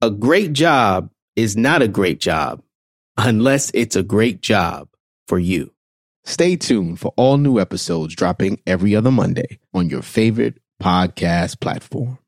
A great job is not a great job unless it's a great job for you. Stay tuned for all new episodes dropping every other Monday on your favorite podcast platform.